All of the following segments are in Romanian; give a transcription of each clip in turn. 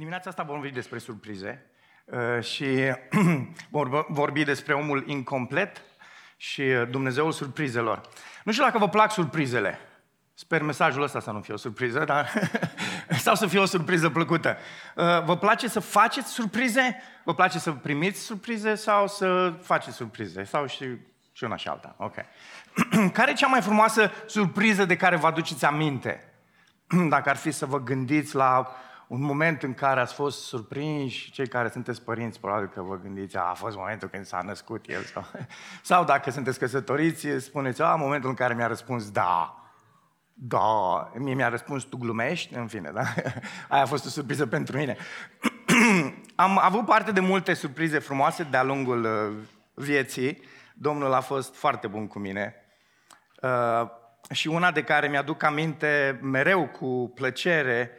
dimineața asta vom vorbi despre surprize uh, și vom vorbi despre omul incomplet și uh, Dumnezeul surprizelor. Nu știu dacă vă plac surprizele. Sper mesajul ăsta să nu fie o surpriză, dar sau să fie o surpriză plăcută. Uh, vă place să faceți surprize? Vă place să primiți surprize sau să faceți surprize? Sau și, și una și alta. Ok. care e cea mai frumoasă surpriză de care vă aduceți aminte? Dacă ar fi să vă gândiți la un moment în care ați fost surprinși, cei care sunteți părinți, probabil că vă gândiți, a, a fost momentul când s-a născut el. Sau, sau dacă sunteți căsătoriți, spuneți, a, momentul în care mi-a răspuns da. Da, mie mi-a răspuns, tu glumești? În fine, da? Aia a fost o surpriză pentru mine. Am avut parte de multe surprize frumoase de-a lungul uh, vieții. Domnul a fost foarte bun cu mine. Uh, și una de care mi-aduc aminte mereu cu plăcere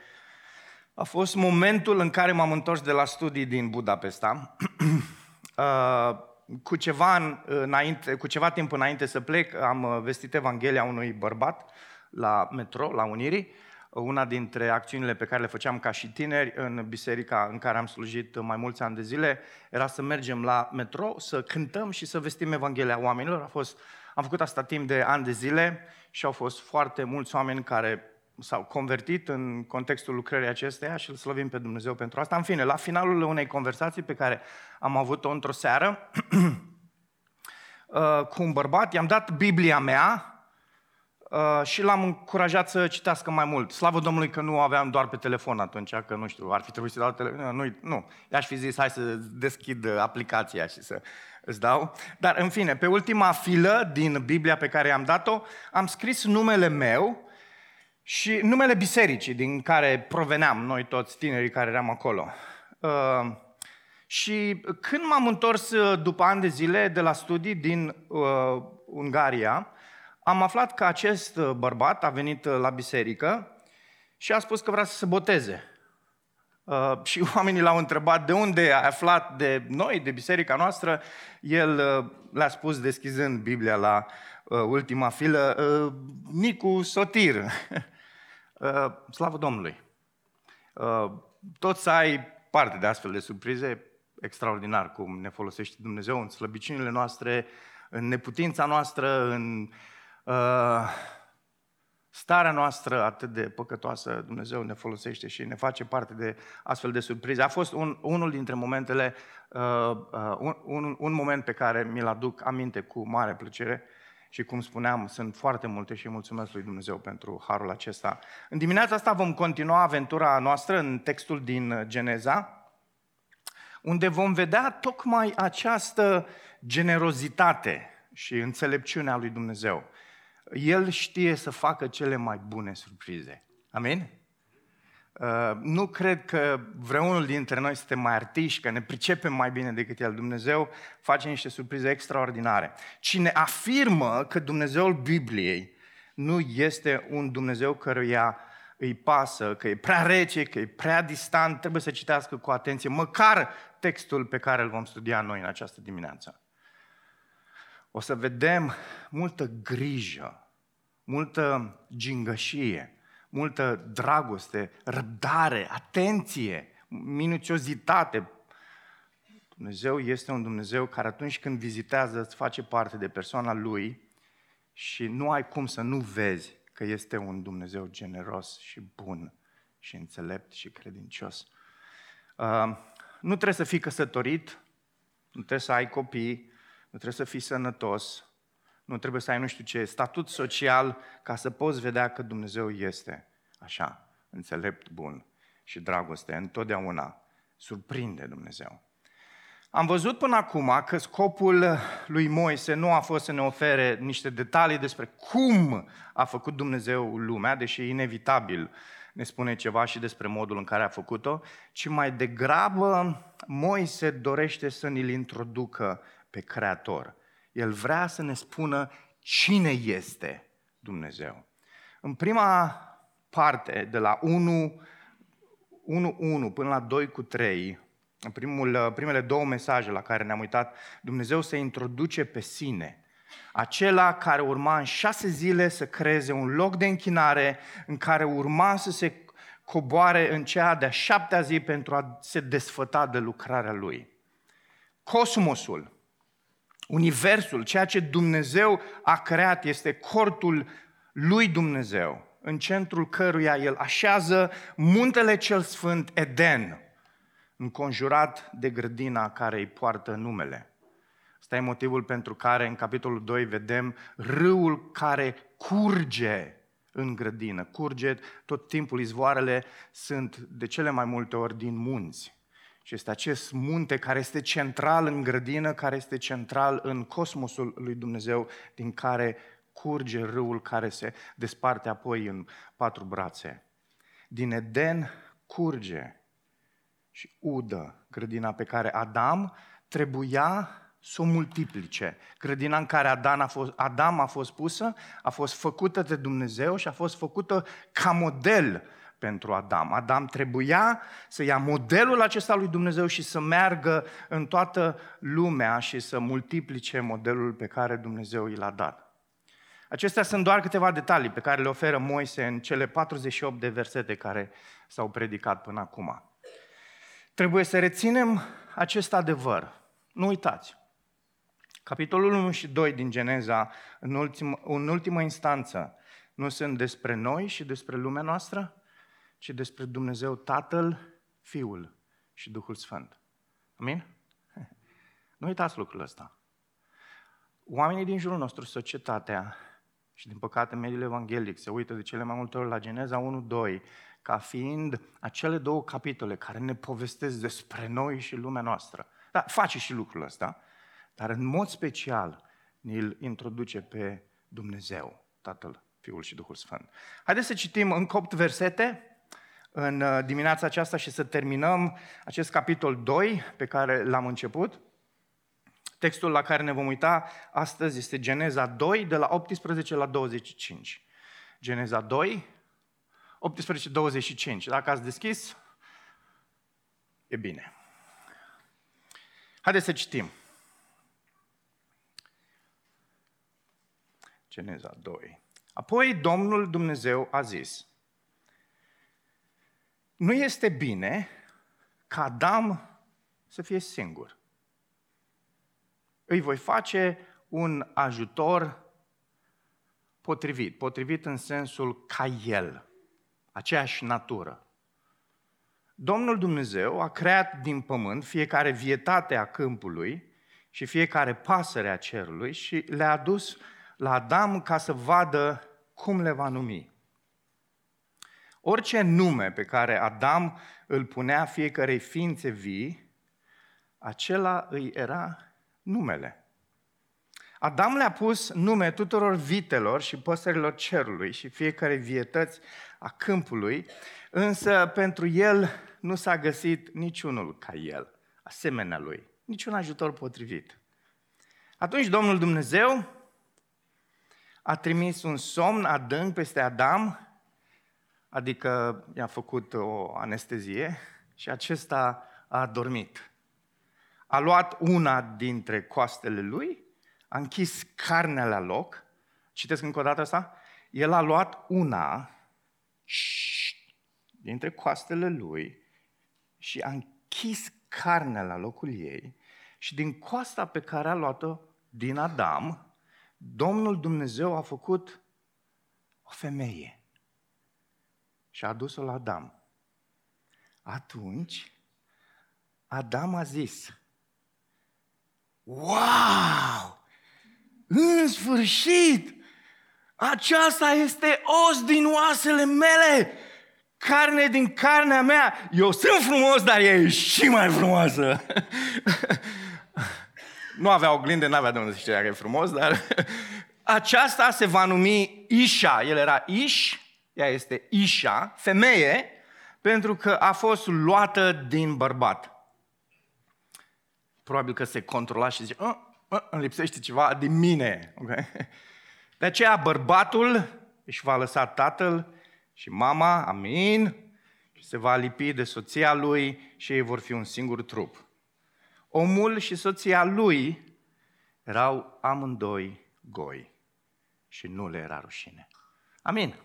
a fost momentul în care m-am întors de la studii din Budapesta. Uh, cu ceva, înainte, cu ceva timp înainte să plec, am vestit Evanghelia unui bărbat la metro, la Unirii, una dintre acțiunile pe care le făceam ca și tineri în biserica în care am slujit mai mulți ani de zile era să mergem la metro, să cântăm și să vestim Evanghelia oamenilor. A fost, am făcut asta timp de ani de zile și au fost foarte mulți oameni care s-au convertit în contextul lucrării acesteia și îl slăvim pe Dumnezeu pentru asta. În fine, la finalul unei conversații pe care am avut-o într-o seară uh, cu un bărbat, i-am dat Biblia mea Uh, și l-am încurajat să citească mai mult. Slavă Domnului că nu aveam doar pe telefon atunci, că nu știu, ar fi trebuit să dau telefon. Nu, nu. I-aș fi zis, hai să deschid aplicația și să îți dau. Dar, în fine, pe ultima filă din Biblia pe care am dat-o, am scris numele meu și numele bisericii din care proveneam noi toți tinerii care eram acolo. Uh, și când m-am întors uh, după ani de zile de la studii din uh, Ungaria, am aflat că acest uh, bărbat a venit uh, la biserică și a spus că vrea să se boteze. Uh, și oamenii l-au întrebat de unde a aflat de noi, de biserica noastră. El uh, le-a spus, deschizând Biblia la uh, ultima filă, uh, Nicu Sotir. uh, slavă Domnului! Uh, toți ai parte de astfel de surprize, extraordinar cum ne folosește Dumnezeu în slăbiciunile noastre, în neputința noastră, în Uh, starea noastră atât de păcătoasă, Dumnezeu ne folosește și ne face parte de astfel de surprize. A fost un, unul dintre momentele, uh, uh, un, un, un moment pe care mi-l aduc aminte cu mare plăcere și cum spuneam, sunt foarte multe și mulțumesc lui Dumnezeu pentru harul acesta. În dimineața asta vom continua aventura noastră în textul din Geneza, unde vom vedea tocmai această generozitate și înțelepciunea lui Dumnezeu. El știe să facă cele mai bune surprize. Amin? Uh, nu cred că vreunul dintre noi suntem mai artiști, că ne pricepem mai bine decât El. Dumnezeu face niște surprize extraordinare. Cine afirmă că Dumnezeul Bibliei nu este un Dumnezeu căruia îi pasă, că e prea rece, că e prea distant, trebuie să citească cu atenție măcar textul pe care îl vom studia noi în această dimineață. O să vedem multă grijă multă gingășie, multă dragoste, răbdare, atenție, minuțiozitate. Dumnezeu este un Dumnezeu care atunci când vizitează îți face parte de persoana Lui și nu ai cum să nu vezi că este un Dumnezeu generos și bun și înțelept și credincios. Uh, nu trebuie să fii căsătorit, nu trebuie să ai copii, nu trebuie să fii sănătos, nu trebuie să ai nu știu ce statut social ca să poți vedea că Dumnezeu este așa, înțelept, bun și dragoste. Întotdeauna surprinde Dumnezeu. Am văzut până acum că scopul lui Moise nu a fost să ne ofere niște detalii despre cum a făcut Dumnezeu lumea, deși e inevitabil ne spune ceva și despre modul în care a făcut-o, ci mai degrabă Moise dorește să ne-l introducă pe Creator. El vrea să ne spună cine este Dumnezeu. În prima parte, de la 1, 1, 1 până la 2 cu 3, în primul, primele două mesaje la care ne-am uitat, Dumnezeu se introduce pe sine. Acela care urma în șase zile să creeze un loc de închinare în care urma să se coboare în cea de-a șaptea zi pentru a se desfăta de lucrarea lui. Cosmosul, Universul, ceea ce Dumnezeu a creat, este cortul lui Dumnezeu, în centrul căruia El așează muntele cel sfânt Eden, înconjurat de grădina care îi poartă numele. Asta e motivul pentru care în capitolul 2 vedem râul care curge în grădină. Curge tot timpul, izvoarele sunt de cele mai multe ori din munți. Și este acest munte care este central în grădină, care este central în cosmosul lui Dumnezeu, din care curge râul care se desparte apoi în patru brațe. Din Eden curge și udă grădina pe care Adam trebuia să o multiplice. Grădina în care Adam a, fost, Adam a fost pusă, a fost făcută de Dumnezeu și a fost făcută ca model pentru Adam. Adam trebuia să ia modelul acesta lui Dumnezeu și să meargă în toată lumea și să multiplice modelul pe care Dumnezeu i l-a dat. Acestea sunt doar câteva detalii pe care le oferă Moise în cele 48 de versete care s-au predicat până acum. Trebuie să reținem acest adevăr. Nu uitați. Capitolul 1 și 2 din Geneza, în, ultim, în ultimă instanță, nu sunt despre noi și despre lumea noastră, ci despre Dumnezeu Tatăl, Fiul și Duhul Sfânt. Amin? Nu uitați lucrul ăsta. Oamenii din jurul nostru, societatea și, din păcate, mediul evanghelic se uită de cele mai multe ori la Geneza 1-2 ca fiind acele două capitole care ne povestesc despre noi și lumea noastră. Da, face și lucrul ăsta, dar în mod special ne-l introduce pe Dumnezeu, Tatăl, Fiul și Duhul Sfânt. Haideți să citim în 8 versete în uh, dimineața aceasta și să terminăm acest capitol 2 pe care l-am început. Textul la care ne vom uita astăzi este Geneza 2, de la 18 la 25. Geneza 2, 18-25. Dacă ați deschis, e bine. Haideți să citim. Geneza 2. Apoi Domnul Dumnezeu a zis, nu este bine ca Adam să fie singur. Îi voi face un ajutor potrivit, potrivit în sensul ca el, aceeași natură. Domnul Dumnezeu a creat din pământ fiecare vietate a câmpului și fiecare pasăre a cerului și le-a adus la Adam ca să vadă cum le va numi. Orice nume pe care Adam îl punea fiecarei ființe vii, acela îi era numele. Adam le-a pus nume tuturor vitelor și păsărilor cerului și fiecare vietăți a câmpului, însă pentru el nu s-a găsit niciunul ca el, asemenea lui, niciun ajutor potrivit. Atunci Domnul Dumnezeu a trimis un somn adânc peste Adam adică i-a făcut o anestezie și acesta a dormit. A luat una dintre coastele lui, a închis carnea la loc, citesc încă o dată asta, el a luat una dintre coastele lui și a închis carnea la locul ei și din coasta pe care a luat-o din Adam, Domnul Dumnezeu a făcut o femeie și a adus-o la Adam. Atunci, Adam a zis, Wow! În sfârșit! Aceasta este os din oasele mele! Carne din carnea mea! Eu sunt frumos, dar e și mai frumoasă! nu avea oglindă, nu avea de unde să știe că e frumos, dar aceasta se va numi Isha. El era Ish, ea este Isha, femeie, pentru că a fost luată din bărbat. Probabil că se controla și zice, oh, oh, îmi lipsește ceva din mine. Okay? De aceea bărbatul își va lăsa tatăl și mama, amin, și se va lipi de soția lui și ei vor fi un singur trup. Omul și soția lui erau amândoi goi și nu le era rușine. Amin.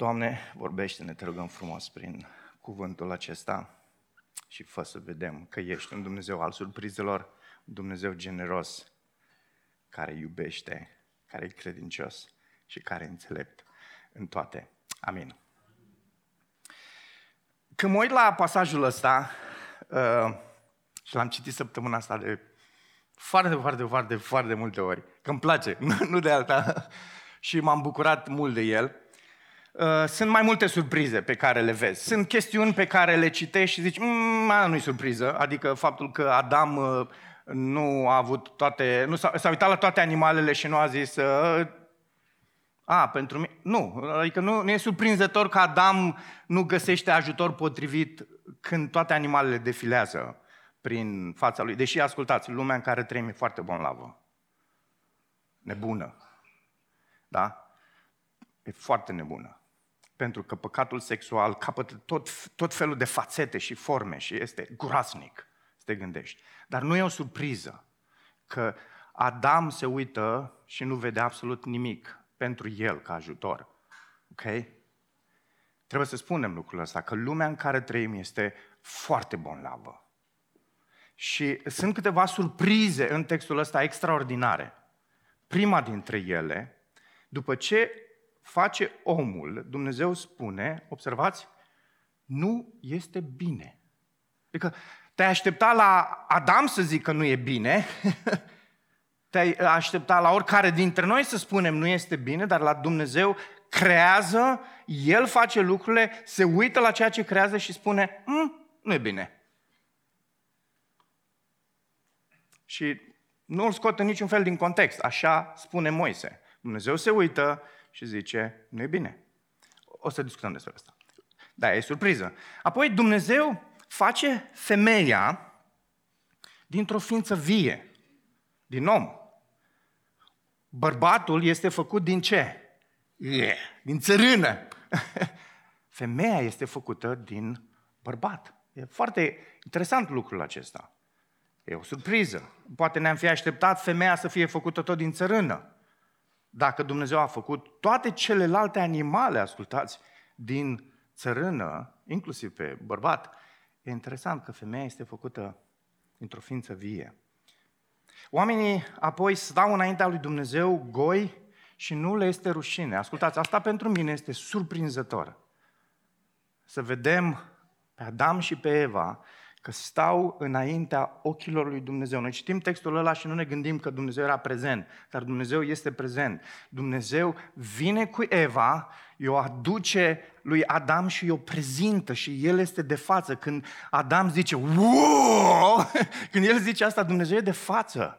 Doamne, vorbește-ne, te rugăm frumos prin cuvântul acesta și fă să vedem că ești un Dumnezeu al surprizelor, un Dumnezeu generos, care iubește, care e credincios și care e înțelept în toate. Amin. Când mă uit la pasajul ăsta, uh, și l-am citit săptămâna asta de foarte, foarte, foarte, foarte multe ori, că îmi place, nu de alta, și m-am bucurat mult de el, uh, sunt mai multe surprize pe care le vezi. Sunt chestiuni pe care le citești și zici, mmm, nu-i surpriză, adică faptul că Adam uh, nu a avut toate, nu s-a, s-a uitat la toate animalele și nu a zis, uh, a, pentru mine, nu, adică nu, nu e surprinzător că Adam nu găsește ajutor potrivit când toate animalele defilează prin fața lui. Deși, ascultați, lumea în care trăim e foarte lavă. Nebună. Da? E foarte nebună. Pentru că păcatul sexual capătă tot, tot felul de fațete și forme și este groasnic, să te gândești. Dar nu e o surpriză că Adam se uită și nu vede absolut nimic pentru el ca ajutor. Ok? Trebuie să spunem lucrul ăsta, că lumea în care trăim este foarte bonlavă. Și sunt câteva surprize în textul ăsta extraordinare. Prima dintre ele, după ce face omul, Dumnezeu spune, observați, nu este bine. Adică te-ai aștepta la Adam să zică nu e bine, te-ai aștepta la oricare dintre noi să spunem nu este bine, dar la Dumnezeu creează, El face lucrurile, se uită la ceea ce creează și spune, mm, nu e bine. Și nu îl scot în niciun fel din context. Așa spune Moise. Dumnezeu se uită și zice, nu e bine. O să discutăm despre asta. Da, e surpriză. Apoi Dumnezeu face femeia dintr-o ființă vie, din om. Bărbatul este făcut din ce? Yeah, din țărână. Femeia este făcută din bărbat. E foarte interesant lucrul acesta. E o surpriză. Poate ne-am fi așteptat femeia să fie făcută tot din țărână. Dacă Dumnezeu a făcut toate celelalte animale, ascultați, din țărână, inclusiv pe bărbat, e interesant că femeia este făcută dintr-o ființă vie. Oamenii apoi stau înaintea lui Dumnezeu goi și nu le este rușine. Ascultați, asta pentru mine este surprinzător. Să vedem pe Adam și pe Eva că stau înaintea ochilor lui Dumnezeu. Noi citim textul ăla și nu ne gândim că Dumnezeu era prezent, dar Dumnezeu este prezent. Dumnezeu vine cu Eva, o aduce lui Adam și o prezintă și el este de față. Când Adam zice, wow! când el zice asta, Dumnezeu e de față.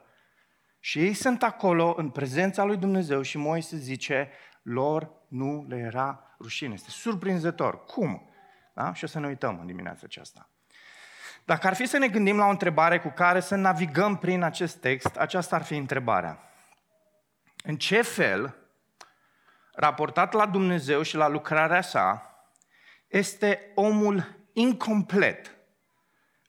Și ei sunt acolo în prezența lui Dumnezeu și Moise zice, lor nu le era rușine. Este surprinzător. Cum? Da? Și o să ne uităm în dimineața aceasta. Dacă ar fi să ne gândim la o întrebare cu care să navigăm prin acest text, aceasta ar fi întrebarea. În ce fel, raportat la Dumnezeu și la lucrarea sa, este omul incomplet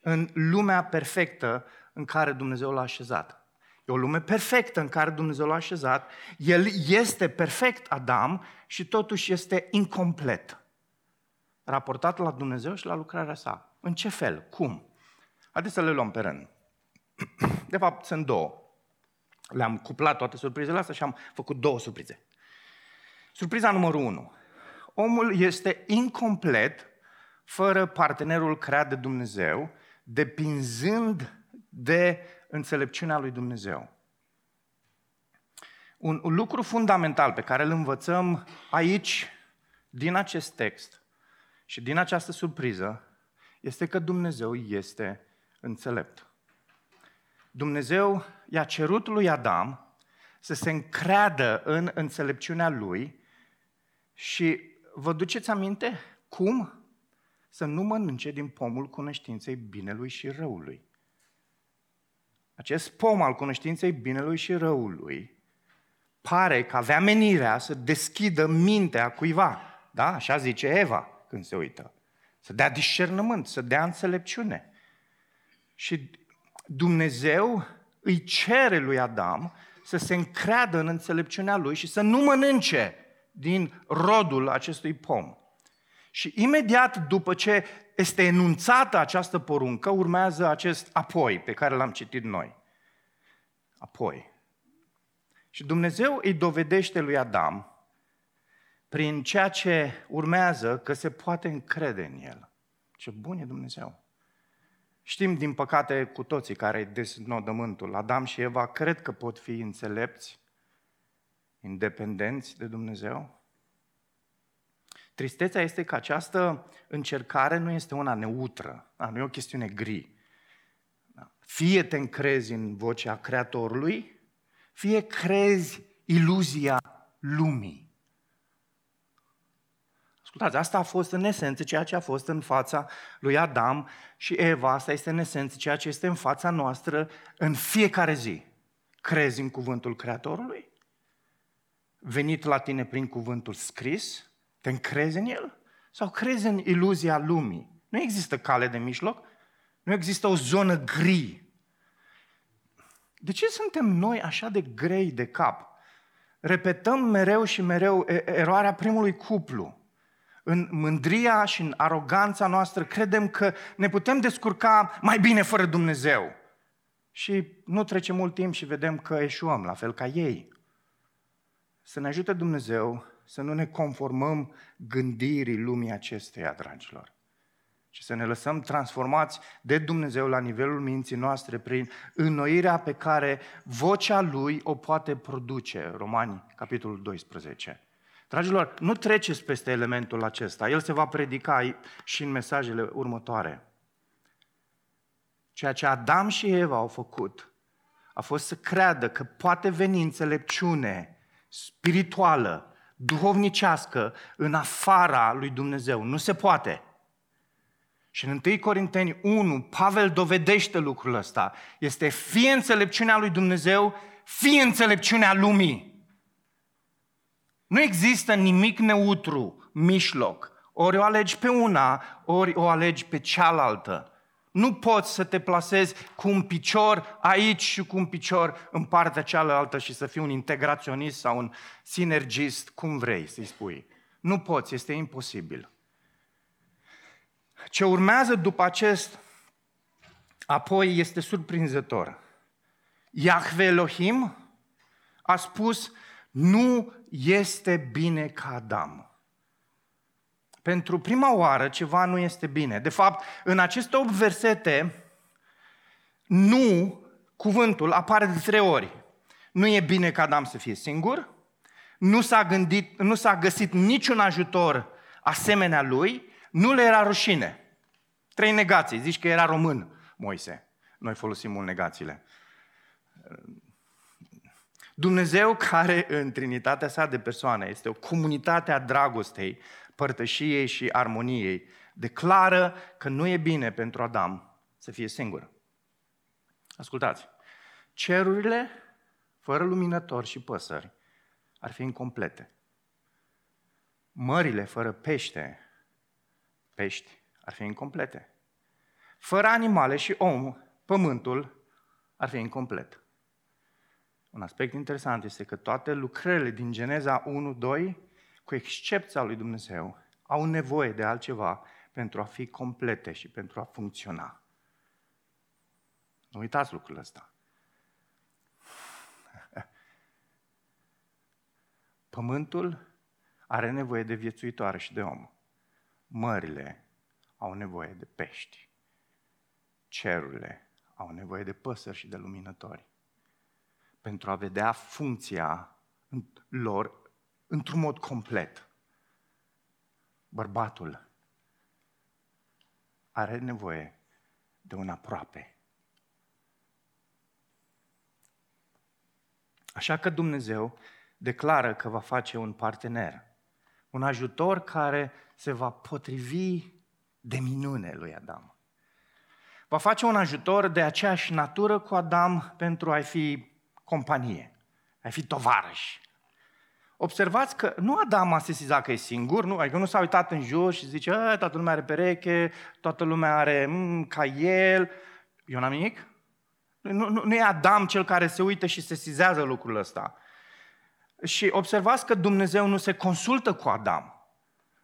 în lumea perfectă în care Dumnezeu l-a așezat? E o lume perfectă în care Dumnezeu l-a așezat. El este perfect, Adam, și totuși este incomplet. Raportat la Dumnezeu și la lucrarea sa. În ce fel? Cum? Haideți să le luăm pe rând. De fapt, sunt două. Le-am cuplat toate surprizele astea și am făcut două surprize. Surpriza numărul unu. Omul este incomplet fără partenerul creat de Dumnezeu, depinzând de înțelepciunea lui Dumnezeu. Un, un lucru fundamental pe care îl învățăm aici, din acest text și din această surpriză, este că Dumnezeu este înțelept. Dumnezeu i-a cerut lui Adam să se încreadă în înțelepciunea lui și vă duceți aminte cum? Să nu mănânce din pomul cunoștinței binelui și răului. Acest pom al cunoștinței binelui și răului pare că avea menirea să deschidă mintea cuiva. Da? Așa zice Eva când se uită. Să dea discernământ, să dea înțelepciune. Și Dumnezeu îi cere lui Adam să se încreadă în înțelepciunea lui și să nu mănânce din rodul acestui pom. Și imediat după ce este enunțată această poruncă, urmează acest apoi pe care l-am citit noi. Apoi. Și Dumnezeu îi dovedește lui Adam prin ceea ce urmează că se poate încrede în el. Ce bun e Dumnezeu! Știm, din păcate, cu toții care desnodământul, Adam și Eva cred că pot fi înțelepți, independenți de Dumnezeu. Tristețea este că această încercare nu este una neutră, nu e o chestiune gri. Fie te încrezi în vocea Creatorului, fie crezi iluzia lumii. Ascultați, asta a fost în esență ceea ce a fost în fața lui Adam și Eva, asta este în esență ceea ce este în fața noastră în fiecare zi. Crezi în cuvântul Creatorului? Venit la tine prin cuvântul scris? Te încrezi în el? Sau crezi în iluzia lumii? Nu există cale de mijloc? Nu există o zonă gri. De ce suntem noi așa de grei de cap? Repetăm mereu și mereu eroarea primului cuplu în mândria și în aroganța noastră credem că ne putem descurca mai bine fără Dumnezeu. Și nu trece mult timp și vedem că eșuăm, la fel ca ei. Să ne ajute Dumnezeu să nu ne conformăm gândirii lumii acesteia, dragilor, și să ne lăsăm transformați de Dumnezeu la nivelul minții noastre prin înnoirea pe care vocea Lui o poate produce. Romani, capitolul 12. Dragilor, nu treceți peste elementul acesta. El se va predica și în mesajele următoare. Ceea ce Adam și Eva au făcut a fost să creadă că poate veni înțelepciune spirituală, duhovnicească, în afara lui Dumnezeu. Nu se poate. Și în 1 Corinteni 1, Pavel dovedește lucrul ăsta. Este fie înțelepciunea lui Dumnezeu, fie înțelepciunea lumii. Nu există nimic neutru, mișloc. Ori o alegi pe una, ori o alegi pe cealaltă. Nu poți să te plasezi cu un picior aici și cu un picior în partea cealaltă și să fii un integraționist sau un sinergist, cum vrei să-i spui. Nu poți, este imposibil. Ce urmează după acest apoi este surprinzător. Yahweh Elohim a spus, nu este bine ca Adam. Pentru prima oară ceva nu este bine. De fapt, în aceste 8 versete, nu, cuvântul apare de trei ori. Nu e bine ca Adam să fie singur, nu s-a, gândit, nu s-a găsit niciun ajutor asemenea lui, nu le era rușine. Trei negații. Zici că era român, Moise. Noi folosim mult negațiile. Dumnezeu care în Trinitatea sa de persoane este o comunitate a dragostei, părtășiei și armoniei, declară că nu e bine pentru Adam să fie singur. Ascultați, cerurile fără luminători și păsări ar fi incomplete. Mările fără pește, pești, ar fi incomplete. Fără animale și om, pământul ar fi incomplet. Un aspect interesant este că toate lucrările din Geneza 1-2, cu excepția lui Dumnezeu, au nevoie de altceva pentru a fi complete și pentru a funcționa. Nu uitați lucrul ăsta. Pământul are nevoie de viețuitoare și de om. Mările au nevoie de pești. Cerurile au nevoie de păsări și de luminători pentru a vedea funcția lor într-un mod complet. Bărbatul are nevoie de un aproape. Așa că Dumnezeu declară că va face un partener, un ajutor care se va potrivi de minune lui Adam. Va face un ajutor de aceeași natură cu Adam pentru a fi companie, ai fi tovarăș. Observați că nu Adam a sesizat că e singur, nu, adică nu s-a uitat în jur și zice, toată lumea are pereche, toată lumea are mm, ca el. Eu n-am nimic? Nu, nu, nu e Adam cel care se uită și sesizează lucrul ăsta. Și observați că Dumnezeu nu se consultă cu Adam.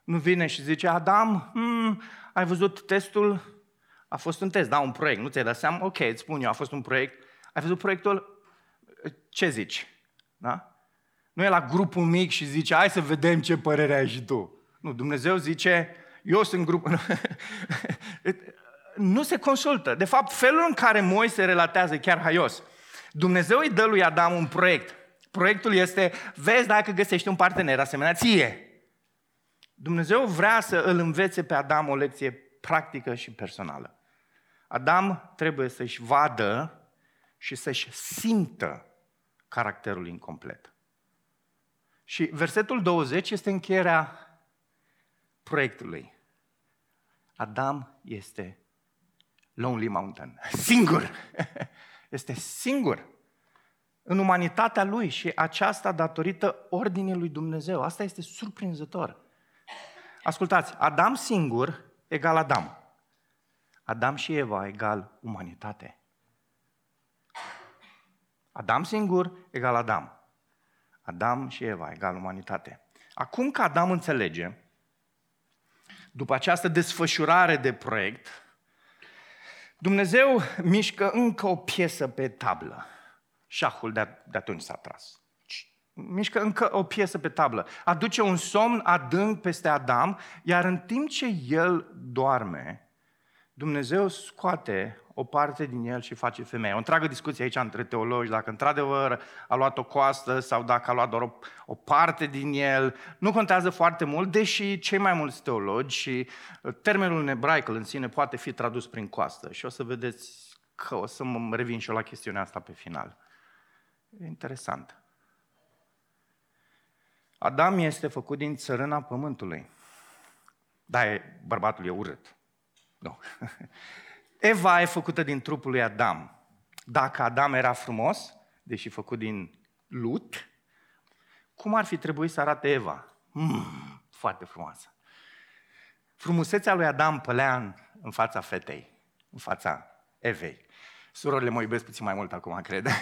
Nu vine și zice, Adam, hmm, ai văzut testul? A fost un test, da, un proiect, nu ți-ai dat seama? Ok, îți spun eu, a fost un proiect. Ai văzut proiectul? Ce zici? Da? Nu e la grupul mic și zice, hai să vedem ce părere ai și tu. Nu, Dumnezeu zice, eu sunt grupul... nu se consultă. De fapt, felul în care Moise relatează e chiar haios. Dumnezeu îi dă lui Adam un proiect. Proiectul este, vezi dacă găsești un partener asemenea ție. Dumnezeu vrea să îl învețe pe Adam o lecție practică și personală. Adam trebuie să-și vadă și să-și simtă caracterul incomplet. Și versetul 20 este încheierea proiectului. Adam este Lonely Mountain, singur. Este singur în umanitatea lui și aceasta datorită ordinii lui Dumnezeu. Asta este surprinzător. Ascultați, Adam singur egal Adam. Adam și Eva egal umanitate. Adam singur egal Adam. Adam și Eva egal umanitate. Acum că Adam înțelege, după această desfășurare de proiect, Dumnezeu mișcă încă o piesă pe tablă. Șahul de, atunci s-a tras. Mișcă încă o piesă pe tablă. Aduce un somn adânc peste Adam, iar în timp ce el doarme, Dumnezeu scoate o parte din el și face femeie. O întreagă discuție aici între teologi, dacă într-adevăr a luat o coastă sau dacă a luat doar o, o parte din el. Nu contează foarte mult, deși cei mai mulți teologi și uh, termenul în ebraic în sine poate fi tradus prin coastă. Și o să vedeți că o să mă revin și eu la chestiunea asta pe final. E interesant. Adam este făcut din țărâna pământului. Da, e, bărbatul e urât. Nu. Eva e făcută din trupul lui Adam. Dacă Adam era frumos, deși făcut din lut, cum ar fi trebuit să arate Eva? Mm, foarte frumoasă. Frumusețea lui Adam pălea în, în fața fetei, în fața Evei. Surorile mă iubesc puțin mai mult acum, cred.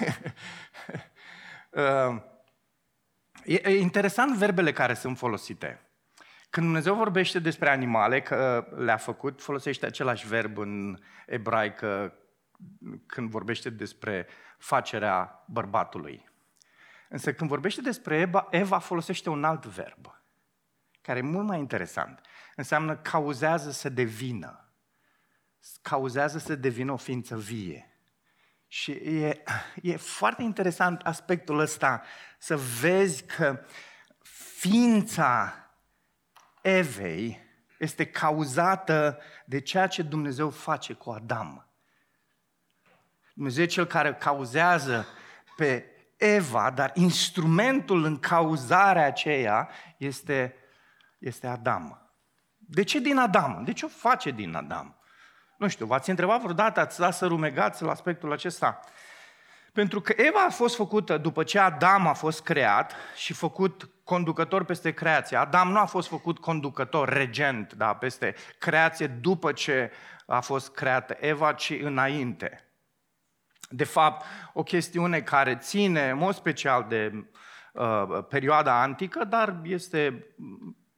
Uh, e interesant verbele care sunt folosite. Când Dumnezeu vorbește despre animale, că le-a făcut, folosește același verb în ebraică când vorbește despre facerea bărbatului. Însă când vorbește despre Eva, Eva folosește un alt verb, care e mult mai interesant. Înseamnă cauzează să devină. Cauzează să devină o ființă vie. Și e, e foarte interesant aspectul ăsta, să vezi că ființa Evei este cauzată de ceea ce Dumnezeu face cu Adam. Dumnezeu e cel care cauzează pe Eva, dar instrumentul în cauzarea aceea este, este Adam. De ce din Adam? De ce o face din Adam? Nu știu, v-ați întrebat vreodată, ați dat să rumegați la aspectul acesta? Pentru că Eva a fost făcută după ce Adam a fost creat și făcut conducător peste creație. Adam nu a fost făcut conducător, regent, da, peste creație după ce a fost creată Eva, ci înainte. De fapt, o chestiune care ține, în mod special, de uh, perioada antică, dar este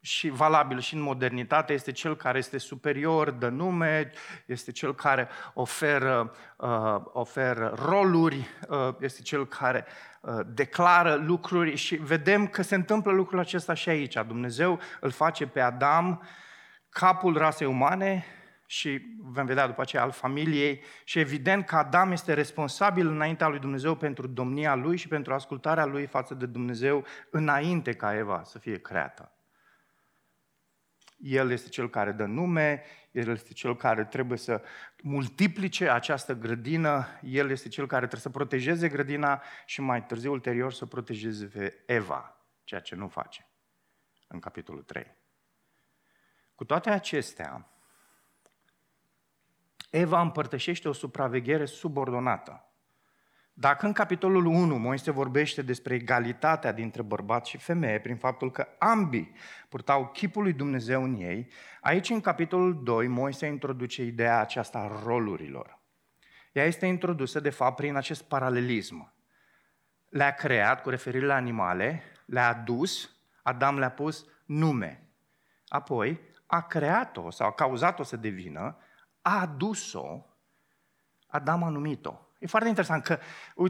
și valabil și în modernitate, este cel care este superior, dă nume, este cel care oferă, uh, oferă roluri, uh, este cel care uh, declară lucruri și vedem că se întâmplă lucrul acesta și aici. Dumnezeu îl face pe Adam capul rasei umane și vom vedea după aceea al familiei și evident că Adam este responsabil înaintea lui Dumnezeu pentru domnia lui și pentru ascultarea lui față de Dumnezeu înainte ca Eva să fie creată. El este cel care dă nume, El este cel care trebuie să multiplice această grădină, El este cel care trebuie să protejeze grădina și mai târziu, ulterior, să protejeze pe Eva, ceea ce nu face în capitolul 3. Cu toate acestea, Eva împărtășește o supraveghere subordonată. Dacă în capitolul 1 Moise vorbește despre egalitatea dintre bărbat și femeie, prin faptul că ambii purtau chipul lui Dumnezeu în ei, aici în capitolul 2 Moise introduce ideea aceasta a rolurilor. Ea este introdusă, de fapt, prin acest paralelism. Le-a creat cu referire la animale, le-a dus, Adam le-a pus nume. Apoi a creat-o sau a cauzat-o să devină, a adus-o, Adam a numit-o. E foarte interesant că,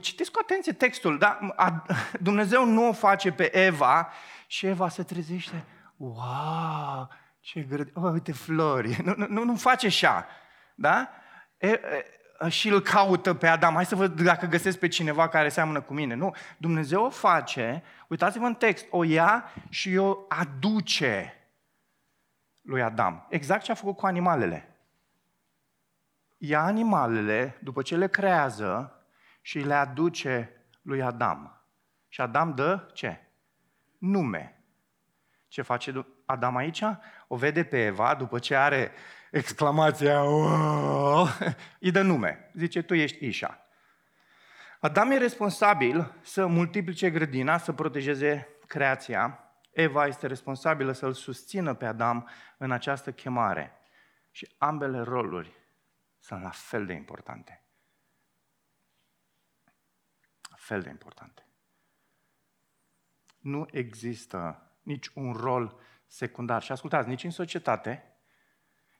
citiți cu atenție textul, da? Dumnezeu nu o face pe Eva și Eva se trezește, wow, ce grădină, oh, uite flori, nu, nu, nu face așa, da? E, e, și îl caută pe Adam, hai să văd dacă găsesc pe cineva care seamănă cu mine. Nu, Dumnezeu o face, uitați-vă în text, o ia și o aduce lui Adam. Exact ce a făcut cu animalele. Ia animalele, după ce le creează, și le aduce lui Adam. Și Adam dă ce? Nume. Ce face Adam aici? O vede pe Eva, după ce are exclamația, îi dă nume. Zice, tu ești Ișa. Adam e responsabil să multiplice grădina, să protejeze creația. Eva este responsabilă să-l susțină pe Adam în această chemare. Și ambele roluri sunt la fel de importante. La fel de importante. Nu există nici un rol secundar. Și ascultați, nici în societate,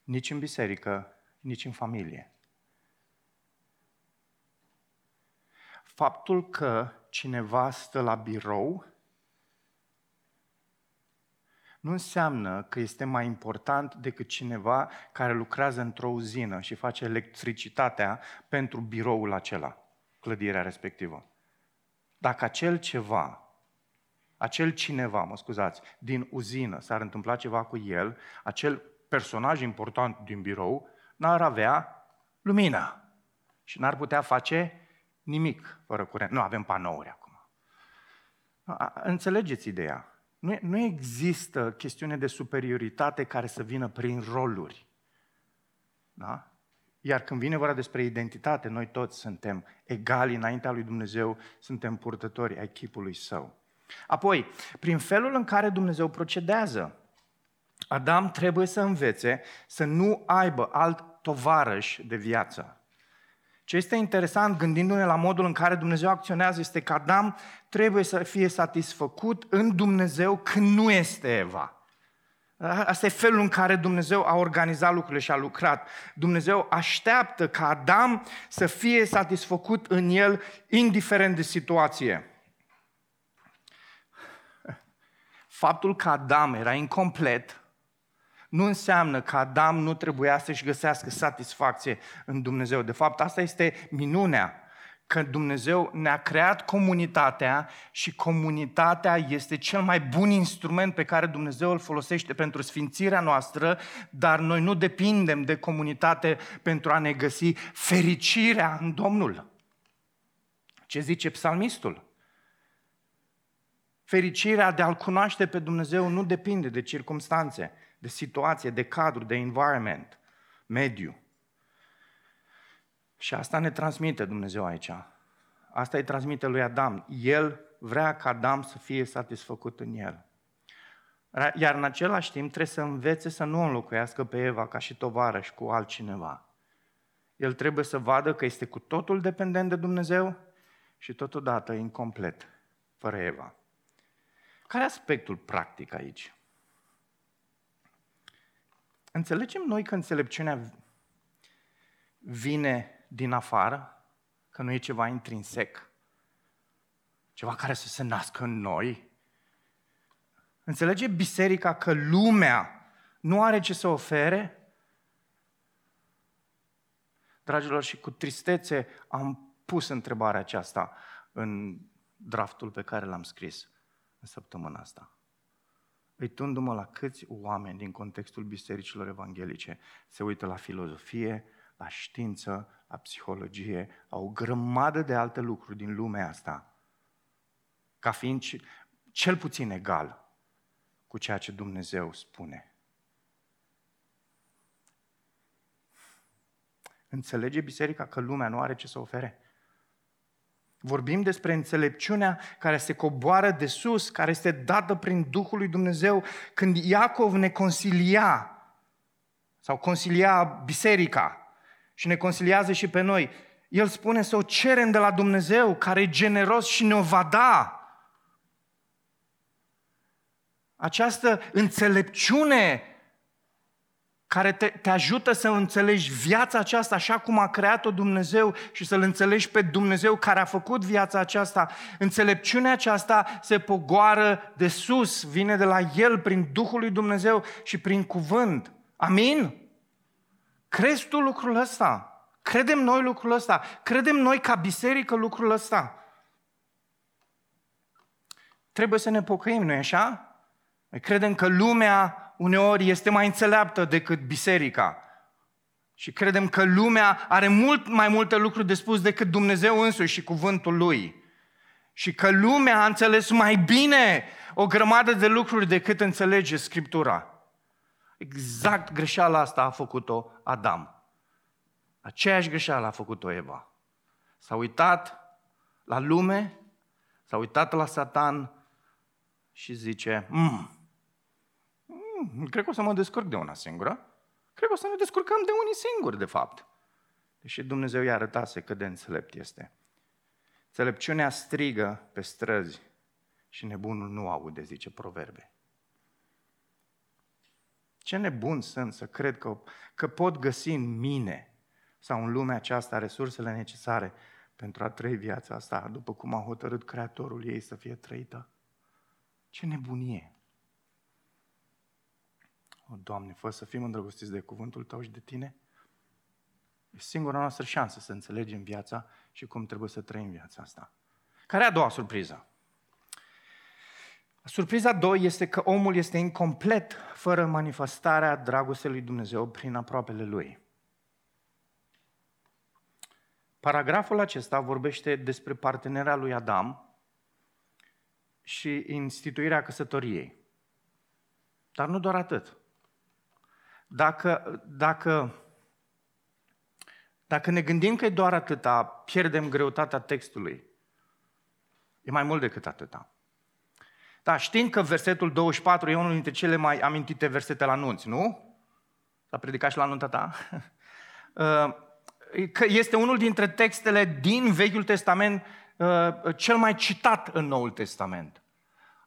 nici în biserică, nici în familie. Faptul că cineva stă la birou nu înseamnă că este mai important decât cineva care lucrează într-o uzină și face electricitatea pentru biroul acela, clădirea respectivă. Dacă acel ceva acel cineva, mă scuzați, din uzină, s-ar întâmpla ceva cu el, acel personaj important din birou, n-ar avea lumină și n-ar putea face nimic fără curent. Nu, avem panouri acum. Înțelegeți ideea. Nu, nu există chestiune de superioritate care să vină prin roluri. Da? Iar când vine vorba despre identitate, noi toți suntem egali înaintea lui Dumnezeu, suntem purtători ai chipului său. Apoi, prin felul în care Dumnezeu procedează, Adam trebuie să învețe să nu aibă alt tovarăș de viață. Ce este interesant gândindu-ne la modul în care Dumnezeu acționează este că Adam trebuie să fie satisfăcut în Dumnezeu când nu este Eva. Asta e felul în care Dumnezeu a organizat lucrurile și a lucrat. Dumnezeu așteaptă ca Adam să fie satisfăcut în el, indiferent de situație. Faptul că Adam era incomplet nu înseamnă că Adam nu trebuia să-și găsească satisfacție în Dumnezeu. De fapt, asta este minunea, că Dumnezeu ne-a creat comunitatea și comunitatea este cel mai bun instrument pe care Dumnezeu îl folosește pentru sfințirea noastră, dar noi nu depindem de comunitate pentru a ne găsi fericirea în Domnul. Ce zice psalmistul? Fericirea de a-L cunoaște pe Dumnezeu nu depinde de circumstanțe, de situație, de cadru, de environment, mediu. Și asta ne transmite Dumnezeu aici. Asta îi transmite lui Adam. El vrea ca Adam să fie satisfăcut în el. Iar în același timp trebuie să învețe să nu înlocuiască pe Eva ca și tovarăș cu altcineva. El trebuie să vadă că este cu totul dependent de Dumnezeu și totodată incomplet, fără Eva. Care e aspectul practic aici? Înțelegem noi că înțelepciunea vine din afară, că nu e ceva intrinsec, ceva care să se nască în noi. Înțelege biserica că lumea nu are ce să ofere? Dragilor, și cu tristețe am pus întrebarea aceasta în draftul pe care l-am scris în săptămâna asta. Uitându-mă la câți oameni din contextul bisericilor evanghelice se uită la filozofie, la știință, la psihologie, la o grămadă de alte lucruri din lumea asta, ca fiind cel puțin egal cu ceea ce Dumnezeu spune. Înțelege biserica că lumea nu are ce să ofere? Vorbim despre înțelepciunea care se coboară de sus, care este dată prin Duhul lui Dumnezeu când Iacov ne consilia sau consilia biserica și ne consiliază și pe noi. El spune să o cerem de la Dumnezeu care e generos și ne-o va da. această înțelepciune care te, te ajută să înțelegi viața aceasta așa cum a creat-o Dumnezeu și să-L înțelegi pe Dumnezeu care a făcut viața aceasta. Înțelepciunea aceasta se pogoară de sus, vine de la El prin Duhul lui Dumnezeu și prin cuvânt. Amin? Crezi tu lucrul ăsta? Credem noi lucrul ăsta? Credem noi ca biserică lucrul ăsta? Trebuie să ne pocăim, nu-i așa? Noi credem că lumea uneori este mai înțeleaptă decât biserica. Și credem că lumea are mult mai multe lucruri de spus decât Dumnezeu însuși și cuvântul Lui. Și că lumea a înțeles mai bine o grămadă de lucruri decât înțelege Scriptura. Exact greșeala asta a făcut-o Adam. Aceeași greșeală a făcut-o Eva. S-a uitat la lume, s-a uitat la Satan și zice, mm, mm, cred că o să mă descurc de una singură. Cred că o să ne descurcăm de unii singuri, de fapt. Deși Dumnezeu i-a arătase cât de înțelept este. Înțelepciunea strigă pe străzi și nebunul nu aude, zice proverbe. Ce nebun sunt să cred că, că pot găsi în mine sau în lumea aceasta resursele necesare pentru a trăi viața asta, după cum a hotărât Creatorul ei să fie trăită. Ce nebunie! O, Doamne, fă să fim îndrăgostiți de cuvântul Tău și de Tine. E singura noastră șansă să înțelegem viața și cum trebuie să trăim viața asta. Care e a doua surpriză? Surpriza 2 este că omul este incomplet fără manifestarea dragostei lui Dumnezeu prin aproapele lui. Paragraful acesta vorbește despre partenera lui Adam și instituirea căsătoriei. Dar nu doar atât. Dacă, dacă, dacă ne gândim că e doar atâta, pierdem greutatea textului. E mai mult decât atâta. Da, știind că versetul 24 e unul dintre cele mai amintite versete la anunți, nu? S-a predicat și la anunța ta? Uh, că este unul dintre textele din Vechiul Testament uh, cel mai citat în Noul Testament.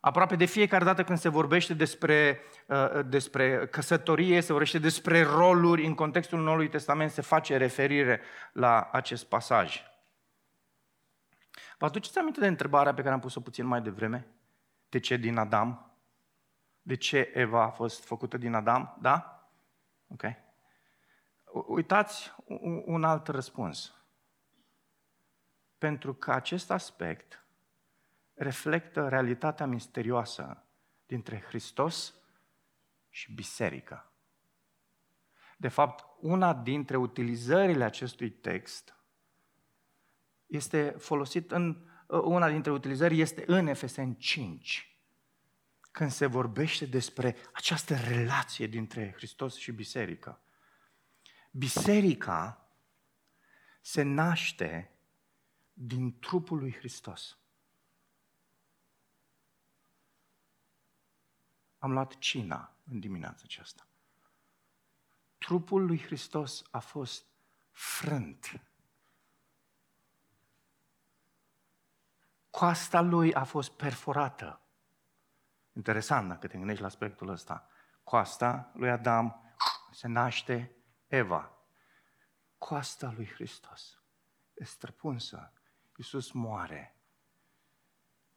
Aproape de fiecare dată când se vorbește despre, uh, despre căsătorie, se vorbește despre roluri, în contextul Noului Testament se face referire la acest pasaj. Vă aduceți aminte de întrebarea pe care am pus-o puțin mai devreme? De ce din Adam? De ce Eva a fost făcută din Adam? Da? Ok. Uitați un alt răspuns. Pentru că acest aspect reflectă realitatea misterioasă dintre Hristos și biserică. De fapt, una dintre utilizările acestui text este folosit în una dintre utilizări este în Efeseni 5, când se vorbește despre această relație dintre Hristos și biserică. Biserica se naște din trupul lui Hristos. Am luat cina în dimineața aceasta. Trupul lui Hristos a fost frânt coasta lui a fost perforată. Interesant dacă te gândești la aspectul ăsta. Coasta lui Adam se naște Eva. Coasta lui Hristos este străpunsă. Iisus moare,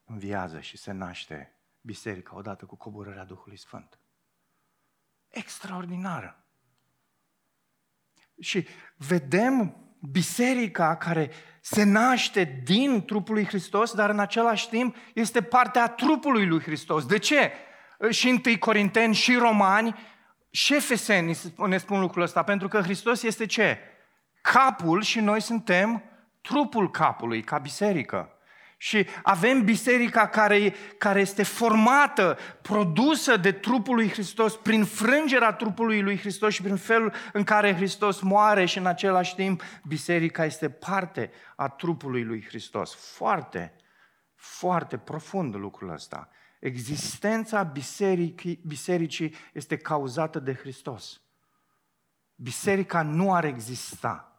înviază și se naște biserica odată cu coborârea Duhului Sfânt. Extraordinară. Și vedem biserica care se naște din trupul lui Hristos, dar în același timp este partea trupului lui Hristos. De ce? Și întâi Corinteni, și Romani, și Efeseni ne spun lucrul ăsta, pentru că Hristos este ce? Capul și noi suntem trupul capului, ca biserică. Și avem biserica care, care este formată, produsă de trupul lui Hristos, prin frângerea trupului lui Hristos și prin felul în care Hristos moare și în același timp biserica este parte a trupului lui Hristos. Foarte, foarte profund lucrul ăsta. Existența bisericii, bisericii este cauzată de Hristos. Biserica nu ar exista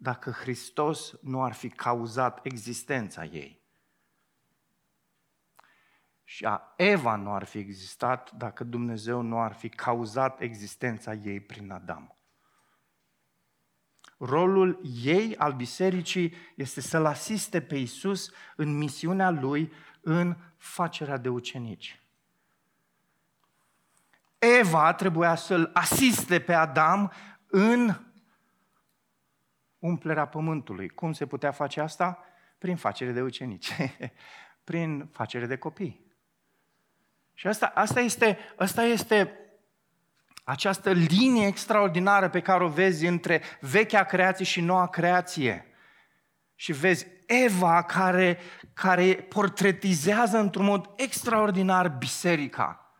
dacă Hristos nu ar fi cauzat existența ei. și a Eva nu ar fi existat dacă Dumnezeu nu ar fi cauzat existența ei prin Adam. Rolul ei al bisericii este să-L asiste pe Isus în misiunea Lui în facerea de ucenici. Eva trebuia să-l asiste pe Adam în umplerea pământului. Cum se putea face asta? Prin facere de ucenici, prin facere de copii. Și asta, asta, este, asta este această linie extraordinară pe care o vezi între vechea creație și noua creație. Și vezi Eva care, care portretizează într-un mod extraordinar biserica,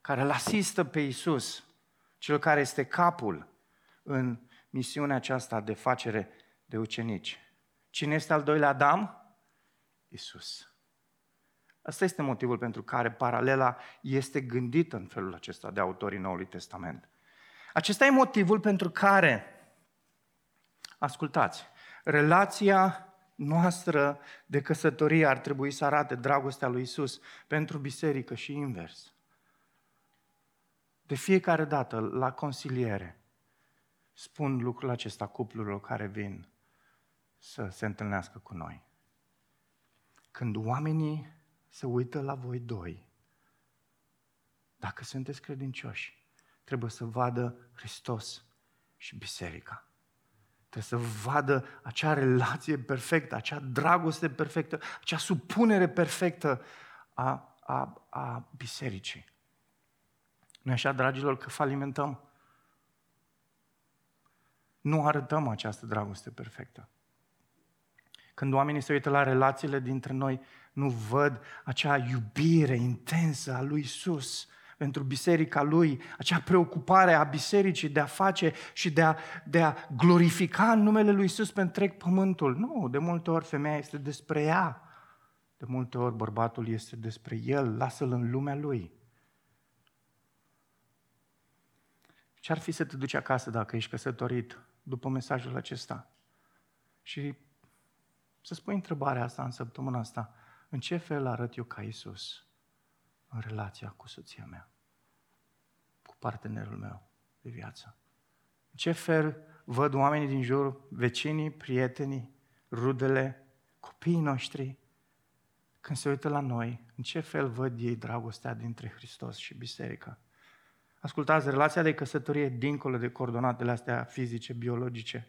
care îl asistă pe Isus, cel care este capul în misiunea aceasta de facere de ucenici. Cine este al doilea Adam? Isus. Asta este motivul pentru care paralela este gândită în felul acesta de autorii Noului Testament. Acesta e motivul pentru care, ascultați, relația noastră de căsătorie ar trebui să arate dragostea lui Isus pentru biserică și invers. De fiecare dată, la consiliere, spun lucrul acesta cuplurilor care vin să se întâlnească cu noi. Când oamenii se uită la voi doi, dacă sunteți credincioși, trebuie să vadă Hristos și biserica. Trebuie să vadă acea relație perfectă, acea dragoste perfectă, acea supunere perfectă a, a, a bisericii. nu așa, dragilor, că falimentăm? Nu arătăm această dragoste perfectă. Când oamenii se uită la relațiile dintre noi, nu văd acea iubire intensă a lui Isus pentru biserica lui, acea preocupare a bisericii de a face și de a, de a glorifica în numele lui Isus pe întreg pământul. Nu, de multe ori femeia este despre ea. De multe ori bărbatul este despre el, lasă-l în lumea lui. Ce ar fi să te duci acasă dacă ești căsătorit după mesajul acesta? Și să spui întrebarea asta în săptămâna asta. În ce fel arăt eu ca Isus în relația cu soția mea, cu partenerul meu de viață? În ce fel văd oamenii din jur, vecinii, prietenii, rudele, copiii noștri, când se uită la noi, în ce fel văd ei dragostea dintre Hristos și biserică? Ascultați, relația de căsătorie dincolo de coordonatele astea fizice, biologice.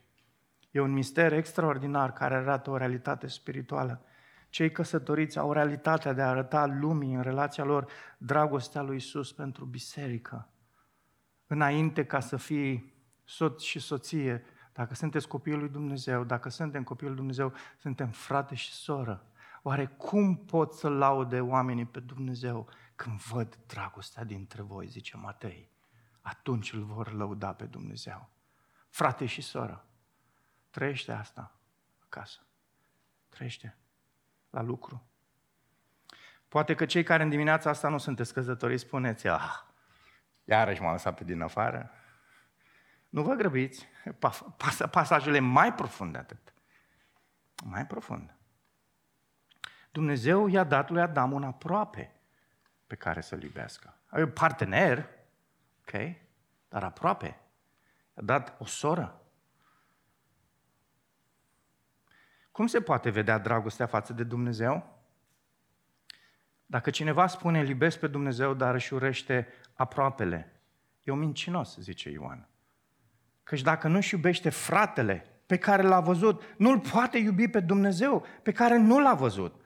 E un mister extraordinar care arată o realitate spirituală. Cei căsătoriți au realitatea de a arăta lumii în relația lor dragostea lui Isus pentru biserică. Înainte ca să fii soț și soție, dacă sunteți copiii lui Dumnezeu, dacă suntem copiii lui Dumnezeu, suntem frate și soră. Oare cum pot să laude oamenii pe Dumnezeu când văd dragostea dintre voi, zice Matei? Atunci îl vor lăuda pe Dumnezeu. Frate și soră, trăiește asta acasă. Trăiește la lucru. Poate că cei care în dimineața asta nu sunteți căsătoriți spuneți, ah, iarăși m-am lăsat pe din afară. Nu vă grăbiți, pas- pasajele mai profunde atât. Mai profund. Dumnezeu i-a dat lui Adam un aproape pe care să-l iubească. Un partener, ok, dar aproape. I-a dat o soră. Cum se poate vedea dragostea față de Dumnezeu? Dacă cineva spune, libesc pe Dumnezeu, dar își urește aproapele, e un mincinos, zice Ioan. Căci dacă nu-și iubește fratele pe care l-a văzut, nu-l poate iubi pe Dumnezeu pe care nu l-a văzut.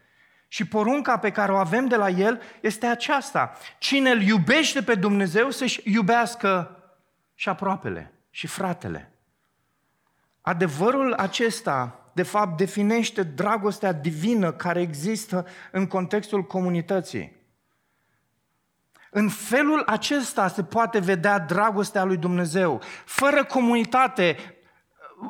Și porunca pe care o avem de la el este aceasta. Cine îl iubește pe Dumnezeu să-și iubească și aproapele și fratele. Adevărul acesta de fapt, definește dragostea divină care există în contextul comunității. În felul acesta se poate vedea dragostea lui Dumnezeu. Fără comunitate,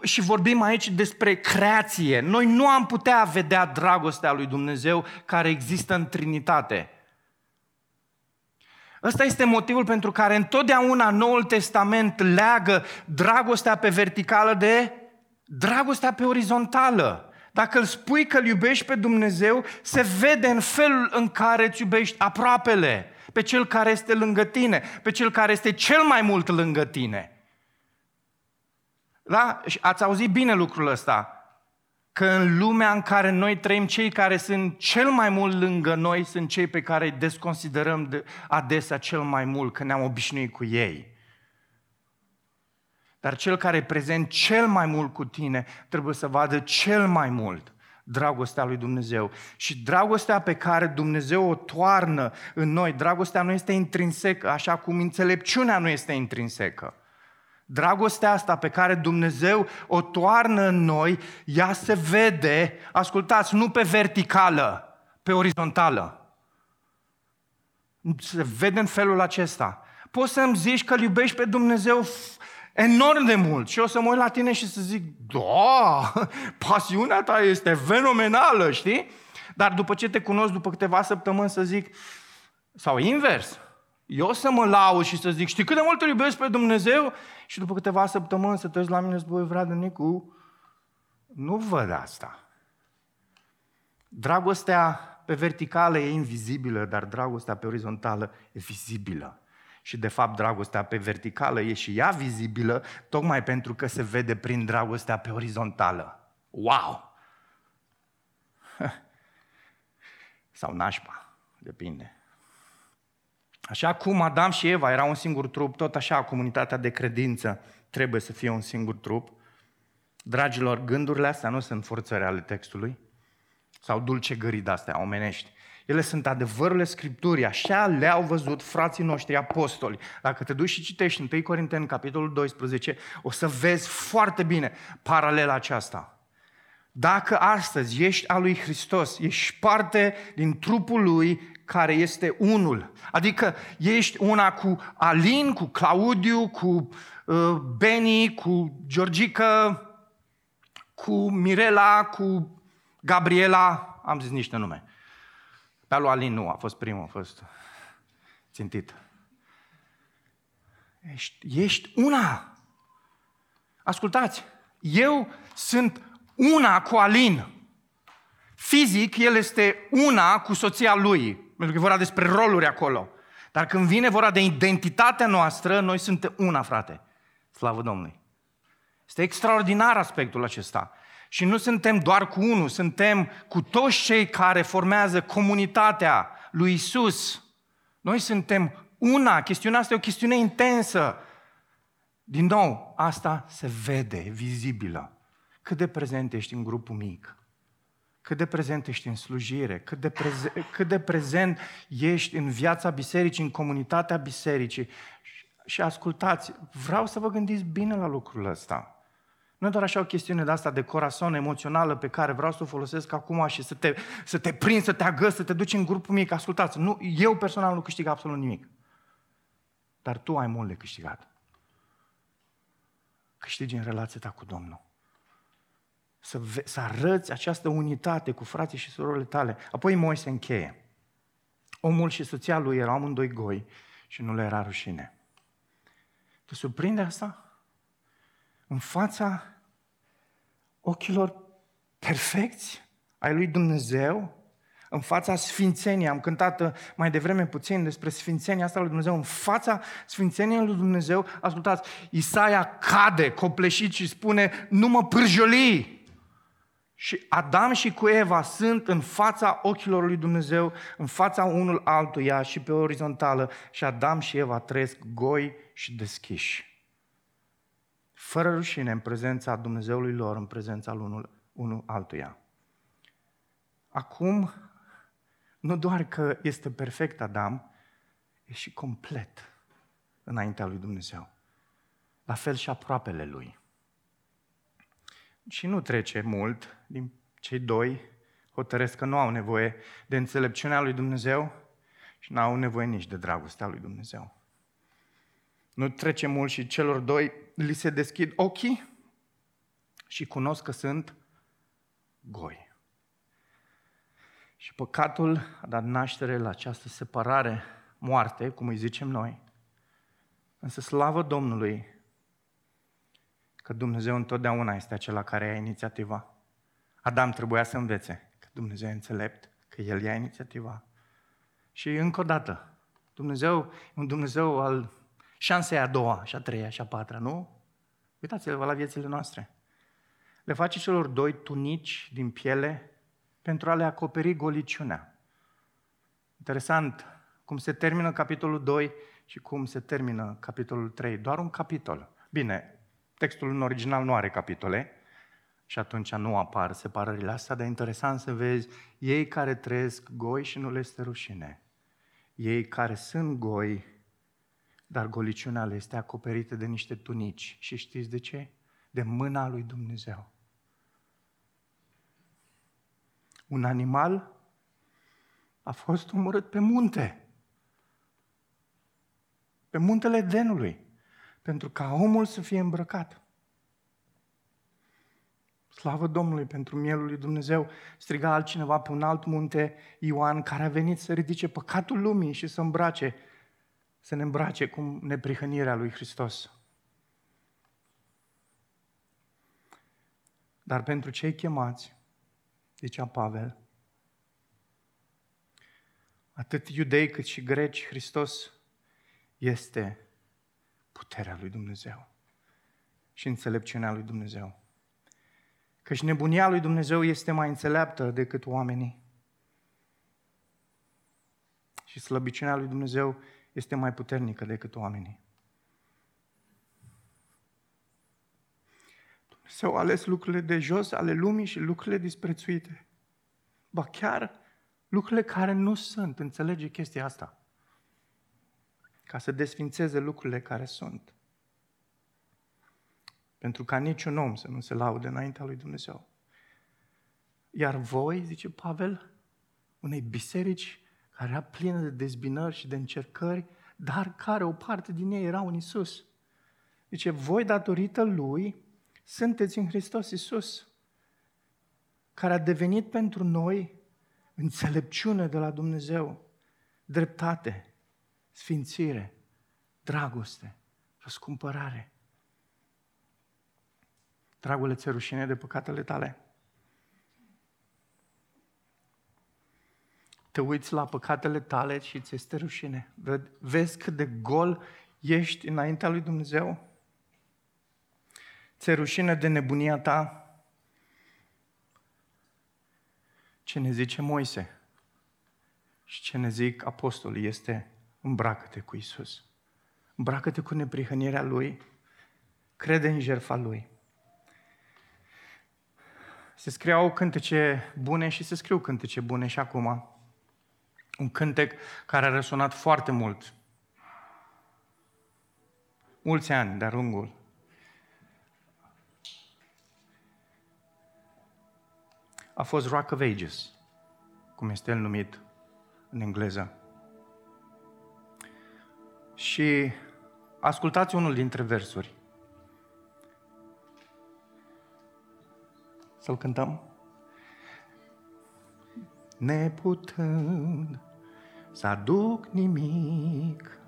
și vorbim aici despre creație, noi nu am putea vedea dragostea lui Dumnezeu care există în Trinitate. Ăsta este motivul pentru care întotdeauna Noul Testament leagă dragostea pe verticală de dragostea pe orizontală. Dacă îl spui că îl iubești pe Dumnezeu, se vede în felul în care îți iubești aproapele, pe cel care este lângă tine, pe cel care este cel mai mult lângă tine. Da? Și ați auzit bine lucrul ăsta. Că în lumea în care noi trăim, cei care sunt cel mai mult lângă noi sunt cei pe care îi desconsiderăm de adesea cel mai mult, că ne-am obișnuit cu ei. Dar cel care e prezent cel mai mult cu tine trebuie să vadă cel mai mult dragostea lui Dumnezeu. Și dragostea pe care Dumnezeu o toarnă în noi, dragostea nu este intrinsecă, așa cum înțelepciunea nu este intrinsecă. Dragostea asta pe care Dumnezeu o toarnă în noi, ea se vede, ascultați, nu pe verticală, pe orizontală. Se vede în felul acesta. Poți să-mi zici că îl iubești pe Dumnezeu enorm de mult și o să mă uit la tine și să zic, da, pasiunea ta este fenomenală, știi? Dar după ce te cunosc, după câteva săptămâni să zic, sau invers, eu să mă lau și să zic, știi cât de mult îl iubesc pe Dumnezeu? Și după câteva săptămâni să te uiți la mine și spui, Vlad Nicu, nu văd asta. Dragostea pe verticală e invizibilă, dar dragostea pe orizontală e vizibilă. Și de fapt dragostea pe verticală e și ea vizibilă, tocmai pentru că se vede prin dragostea pe orizontală. Wow! Sau nașpa, depinde. Așa cum Adam și Eva erau un singur trup, tot așa comunitatea de credință trebuie să fie un singur trup. Dragilor, gândurile astea nu sunt forțări ale textului sau dulce gări de astea omenești. Ele sunt adevărurile Scripturii, așa le-au văzut frații noștri apostoli. Dacă te duci și citești în 1 Corinteni, capitolul 12, o să vezi foarte bine paralela aceasta. Dacă astăzi ești al lui Hristos, ești parte din trupul lui care este unul. Adică ești una cu Alin, cu Claudiu, cu uh, Beni, cu Georgica, cu Mirela, cu Gabriela, am zis niște nume. Pe alu Alin nu, a fost primul, a fost țintit. Ești, ești una. Ascultați, eu sunt una cu Alin. Fizic, el este una cu soția lui, pentru că e vorba despre roluri acolo. Dar când vine vorba de identitatea noastră, noi suntem una, frate. Slavă Domnului. Este extraordinar aspectul acesta. Și nu suntem doar cu unul, suntem cu toți cei care formează comunitatea lui Isus. Noi suntem una. Chestiunea asta e o chestiune intensă. Din nou, asta se vede, vizibilă. Cât de prezent ești în grupul mic, cât de prezent ești în slujire, cât de, preze- cât de prezent ești în viața bisericii, în comunitatea bisericii. Și ascultați, vreau să vă gândiți bine la lucrul ăsta. Nu e doar așa o chestiune de asta de corazon emoțională pe care vreau să o folosesc acum și să te, să te prind, să te agăs, să te duci în grupul mic. Ascultați, nu, eu personal nu câștig absolut nimic. Dar tu ai mult de câștigat. Câștigi în relația ta cu Domnul. Să, ve- să arăți această unitate cu frații și surorile tale. Apoi Moise încheie. Omul și soția lui erau amândoi goi și nu le era rușine. Te surprinde asta? în fața ochilor perfecți ai lui Dumnezeu, în fața sfințeniei, am cântat uh, mai devreme puțin despre sfințenia asta lui Dumnezeu, în fața sfințeniei lui Dumnezeu, ascultați, Isaia cade copleșit și spune, nu mă pârjoli! Și Adam și cu Eva sunt în fața ochilor lui Dumnezeu, în fața unul altuia și pe orizontală și Adam și Eva trăiesc goi și deschiși fără rușine, în prezența Dumnezeului lor, în prezența unul, unul altuia. Acum, nu doar că este perfect Adam, e și complet înaintea lui Dumnezeu. La fel și aproapele lui. Și nu trece mult din cei doi hotăresc că nu au nevoie de înțelepciunea lui Dumnezeu și nu au nevoie nici de dragostea lui Dumnezeu. Nu trece mult și celor doi li se deschid ochii și cunosc că sunt goi. Și păcatul a dat naștere la această separare, moarte, cum îi zicem noi. Însă slavă Domnului că Dumnezeu întotdeauna este acela care ia inițiativa. Adam trebuia să învețe că Dumnezeu e înțelept, că El ia inițiativa. Și încă o dată, Dumnezeu e un Dumnezeu al șansei a doua, și a treia, și a patra, nu? Uitați-vă la viețile noastre. Le face celor doi tunici din piele pentru a le acoperi goliciunea. Interesant cum se termină capitolul 2 și cum se termină capitolul 3. Doar un capitol. Bine, textul în original nu are capitole și atunci nu apar separările astea, dar e interesant să vezi ei care trăiesc goi și nu le este rușine. Ei care sunt goi, dar goliciunea le este acoperită de niște tunici. Și știți de ce? De mâna lui Dumnezeu. Un animal a fost omorât pe munte. Pe muntele Denului. Pentru ca omul să fie îmbrăcat. Slavă Domnului pentru mielul lui Dumnezeu. Striga altcineva pe un alt munte, Ioan, care a venit să ridice păcatul lumii și să îmbrace, să ne îmbrace cu neprihănirea lui Hristos. Dar pentru cei chemați, zicea Pavel, atât iudei cât și greci, Hristos este puterea lui Dumnezeu și înțelepciunea lui Dumnezeu. Căci nebunia lui Dumnezeu este mai înțeleaptă decât oamenii. Și slăbiciunea lui Dumnezeu este mai puternică decât oamenii. Dumnezeu a ales lucrurile de jos ale lumii și lucrurile disprețuite. Ba chiar lucrurile care nu sunt. Înțelege chestia asta. Ca să desfințeze lucrurile care sunt. Pentru ca niciun om să nu se laude înaintea lui Dumnezeu. Iar voi, zice Pavel, unei biserici care era plină de dezbinări și de încercări, dar care o parte din ei erau în Isus. Zice, voi datorită Lui sunteți în Hristos Isus, care a devenit pentru noi înțelepciune de la Dumnezeu, dreptate, sfințire, dragoste, răscumpărare. Dragule, ți rușine de păcatele tale? Te uiți la păcatele tale și ți este rușine. Vezi cât de gol ești înaintea lui Dumnezeu? Ți-e rușine de nebunia ta? Ce ne zice Moise și ce ne zic apostolii este îmbracă-te cu Isus. Îmbracă-te cu neprihănirea Lui, crede în jertfa Lui. Se scriau cântece bune și se scriu cântece bune și acum. Un cântec care a răsunat foarte mult. Mulți ani de-a lungul. A fost Rock of Ages, cum este el numit în engleză. Și ascultați unul dintre versuri. Să-l cântăm? Neputând să aduc nimic,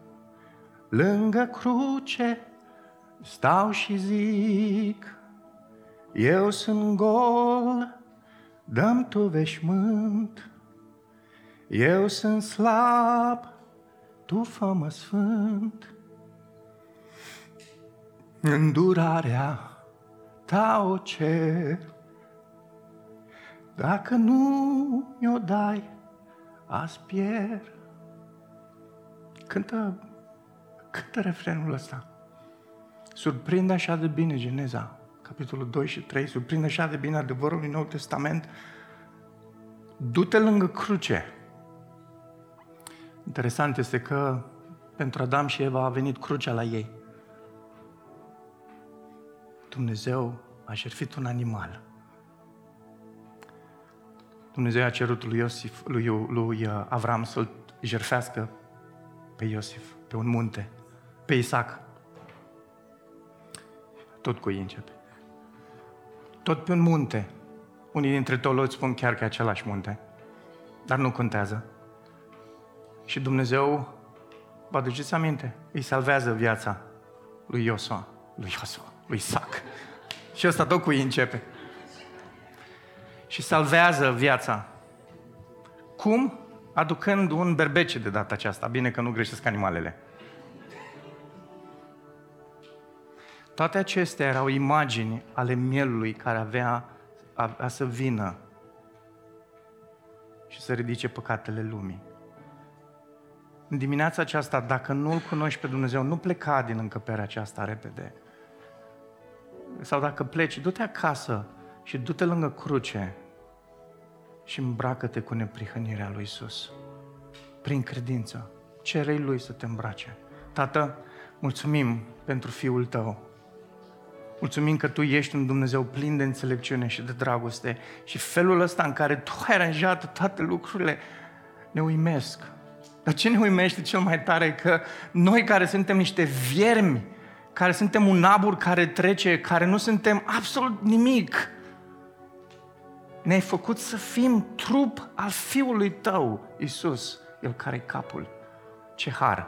lângă cruce stau și zic, eu sunt gol, dăm tu veșmânt, eu sunt slab, tu fă sfânt. Îndurarea ta o cer, dacă nu mi-o dai, azi pierd. Cântă, cântă refrenul ăsta. Surprinde așa de bine Geneza, capitolul 2 și 3, surprinde așa de bine adevărul din Noul Testament. Du-te lângă cruce. Interesant este că pentru Adam și Eva a venit crucea la ei. Dumnezeu a jertfit un animal Dumnezeu a cerut lui, Iosif, lui, lui uh, Avram să-l jerfească pe Iosif, pe un munte, pe Isaac. Tot cu ei începe. Tot pe un munte. Unii dintre teologi spun chiar că e același munte. Dar nu contează. Și Dumnezeu, vă aduceți aminte, îi salvează viața lui Iosua, lui Iosua, lui Isaac. Și ăsta tot cu ei începe. Și și salvează viața. Cum? Aducând un berbece de data aceasta. Bine că nu greșesc animalele. Toate acestea erau imagini ale mielului care avea, avea să vină și să ridice păcatele lumii. În dimineața aceasta, dacă nu-L cunoști pe Dumnezeu, nu pleca din încăperea aceasta repede. Sau dacă pleci, du-te acasă și du-te lângă cruce și îmbracă-te cu neprihănirea lui Isus. Prin credință. cere Lui să te îmbrace. Tată, mulțumim pentru Fiul Tău. Mulțumim că Tu ești un Dumnezeu plin de înțelepciune și de dragoste și felul ăsta în care Tu ai aranjat toate lucrurile ne uimesc. Dar ce ne uimește cel mai tare că noi care suntem niște viermi, care suntem un abur care trece, care nu suntem absolut nimic, ne-ai făcut să fim trup al Fiului Tău, Isus, El care e capul. Ce har!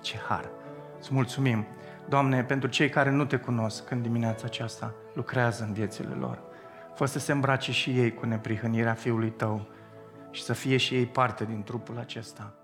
Ce har! Îți mulțumim! Doamne, pentru cei care nu Te cunosc în dimineața aceasta, lucrează în viețile lor. Fă să se îmbrace și ei cu neprihănirea Fiului Tău și să fie și ei parte din trupul acesta. Amin.